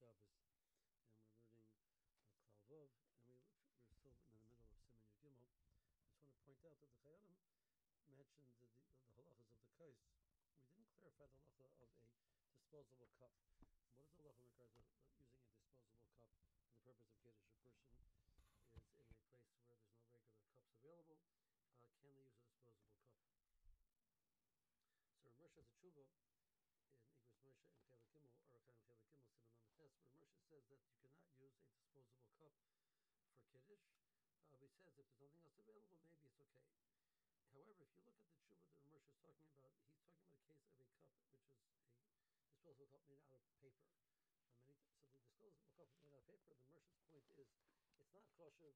Shabbos, and we're learning uh, Klal Vov, and we, we're still in the middle of Siman Yud. I just want to point out that the Chayei Adam mentioned the, the, the halachas of the kais. We didn't clarify the halacha of a disposable cup. What is the halacha in regard to using a disposable cup for the purpose of kiddush? A person is in a place where there's no regular cups available. Uh, can they use a disposable cup? So Rav Moshe has a tshuva in Igros Moshe and Chelik Chelik Gimel, Siman Lamates, where Moshe says that you cannot use a disposable cup for Kiddush. Uh, he says if there's nothing else available, maybe it's okay. However, if you look at the tshuva that Moshe is talking about, he's talking about a case of a cup which is a disposable cup made out of paper. Uh, many so the disposable cup made out of paper, the Moshe's point is it's not kosher.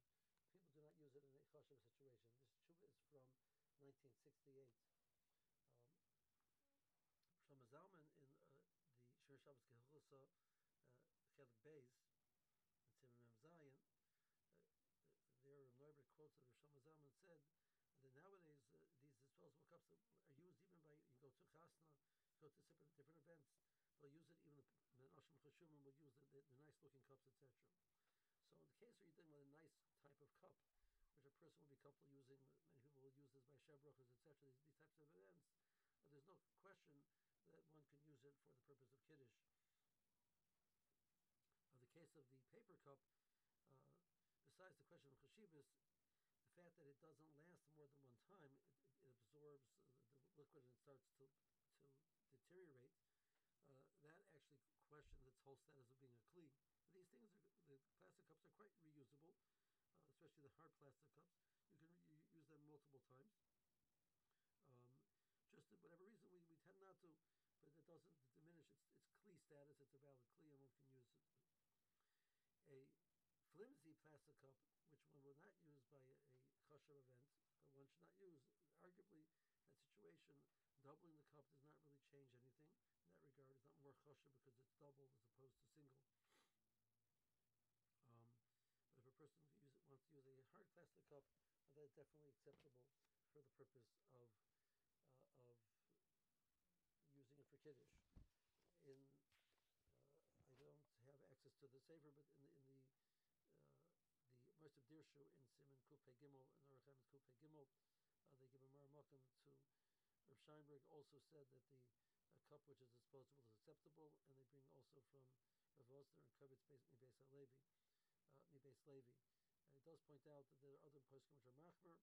People do not use it in a kosher situation. This tshuva is from 1968. Um, Shlomo Zalman in uh, the Shir Shabbos Kehilchasa uh, Chelik Beis and Zayin, uh, there Neuwirth quotes that Shlomo Zalman said that nowadays uh, these disposable cups are used even by you go to chasna, go to different, different events. They'll use it even the Menashim Chashumim will use the, the, the nice looking cups, etc. So in the case where you're dealing with a nice type of cup, which a person will be comfortable using, many people will use this by shebrachas, etc. These, these types of events. Uh, there's no question that one can use it for the purpose of kiddush. Of the case of the paper cup, uh, besides the question of chashivas, the fact that it doesn't last more than one time, it, it absorbs the, the, liquid and starts to to deteriorate. Uh, that actually questions its whole status of being a kli. These things, are, the plastic cups are quite reusable, uh, especially the hard plastic cups. You can re- use them multiple times. Um, just for whatever reason, we, we tend not to but it doesn't diminish its its kli status. It's a valid kli, and one can use it. A flimsy plastic cup, which one will not use by a, a event, uh, one should not use. Arguably, that situation, doubling the cup does not really change anything in that regard. It's not more kosher because it's double as opposed to single. Um, but if a person use, wants to use a hard plastic cup, that's definitely acceptable for the purpose of uh, of using it for kiddush. In uh, I don't have access to the sefer, but in the, in the uh, the most of Dirshu in Siman Kupe Gimel and Orach Chaim's Kupe Gimel, uh, they give a Maramakim to Rav Scheinberg also said that the cup which is disposable is acceptable, and they bring also from Rav Wosner and Kovitz Mi Beis Levi, uh, Mi Beis Levi. And it does point out that there are other poskim which are machmer,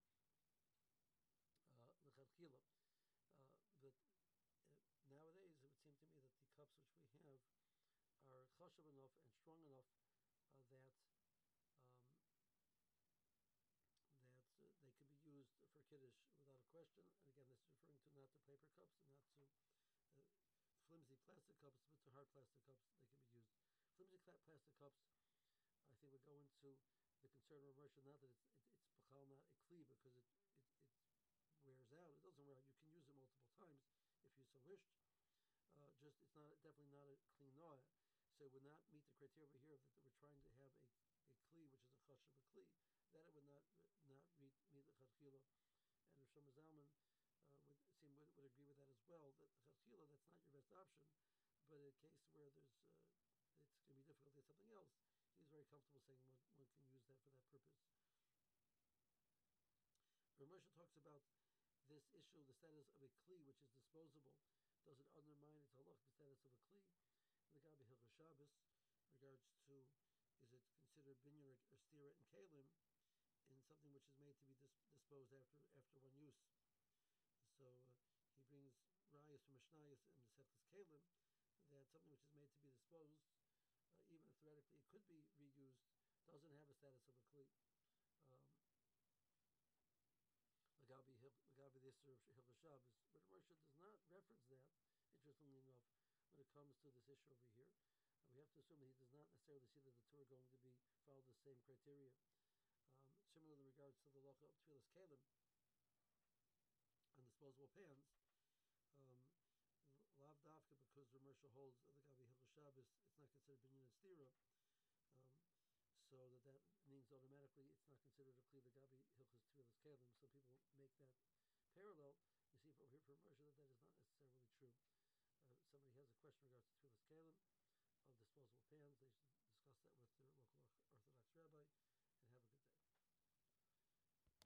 uh, but uh, nowadays, it would seem to cups which we have are chashav enough and strong enough uh, that um, that uh, they can be used for kiddush without a question. And again, this is referring to not to paper cups and not to uh, flimsy plastic cups, but to hard plastic cups. They can be used. Flimsy plastic cups, I think, would go into the concern of immersion. Not that it's it, it's not a kli because it, it it wears out. It doesn't wear out. You can use it multiple times if you so wished. Just it's not definitely not a kli naeh, so it would not meet the criteria over here that we're trying to have a a kli which is a chashav a kli. That it would not not meet meet the chachila, and Rosh Zalman uh, would seem would, would agree with that as well. That chachila that's not your best option, but in a case where there's uh, it's going to be difficult to get something else, he's very comfortable saying one, one can use that for that purpose. But Moshe talks about this issue, of the status of a kli, which is disposable, does it undermine its halach, the status of a kli? The Hilchah Shabbos, regards to is it considered binyan or, stira and kalim in something which is made to be dis- disposed after after one use. So uh, he brings rayas from Mishnayos and the Sechus Kalim that something which is made to be disposed, uh, even if theoretically it could be reused, doesn't have a status of a kli. Um, Lagabi The Isser of Hilchah Shabbos. But Moshe does not reference that, interestingly enough, when it comes to this issue over here. And we have to assume that he does not necessarily see that the two are going to be follow the same criteria. Um, similar in regards to the Lacha of Tevilas Kalim on disposable pans, um, Lav Dafka, because Rav Moshe holds the Gabi Hilchah Shabbos, it's not considered binyan and stira. Um, so that that means automatically it's not considered a kli gabi hilchas tevilas kelim. Some people make that parallel, you see over here for Moshe that that is not necessarily true. Uh, somebody has a question regards to Tevilas Kalim of disposable pans. They should discuss that with their local Orthodox rabbi.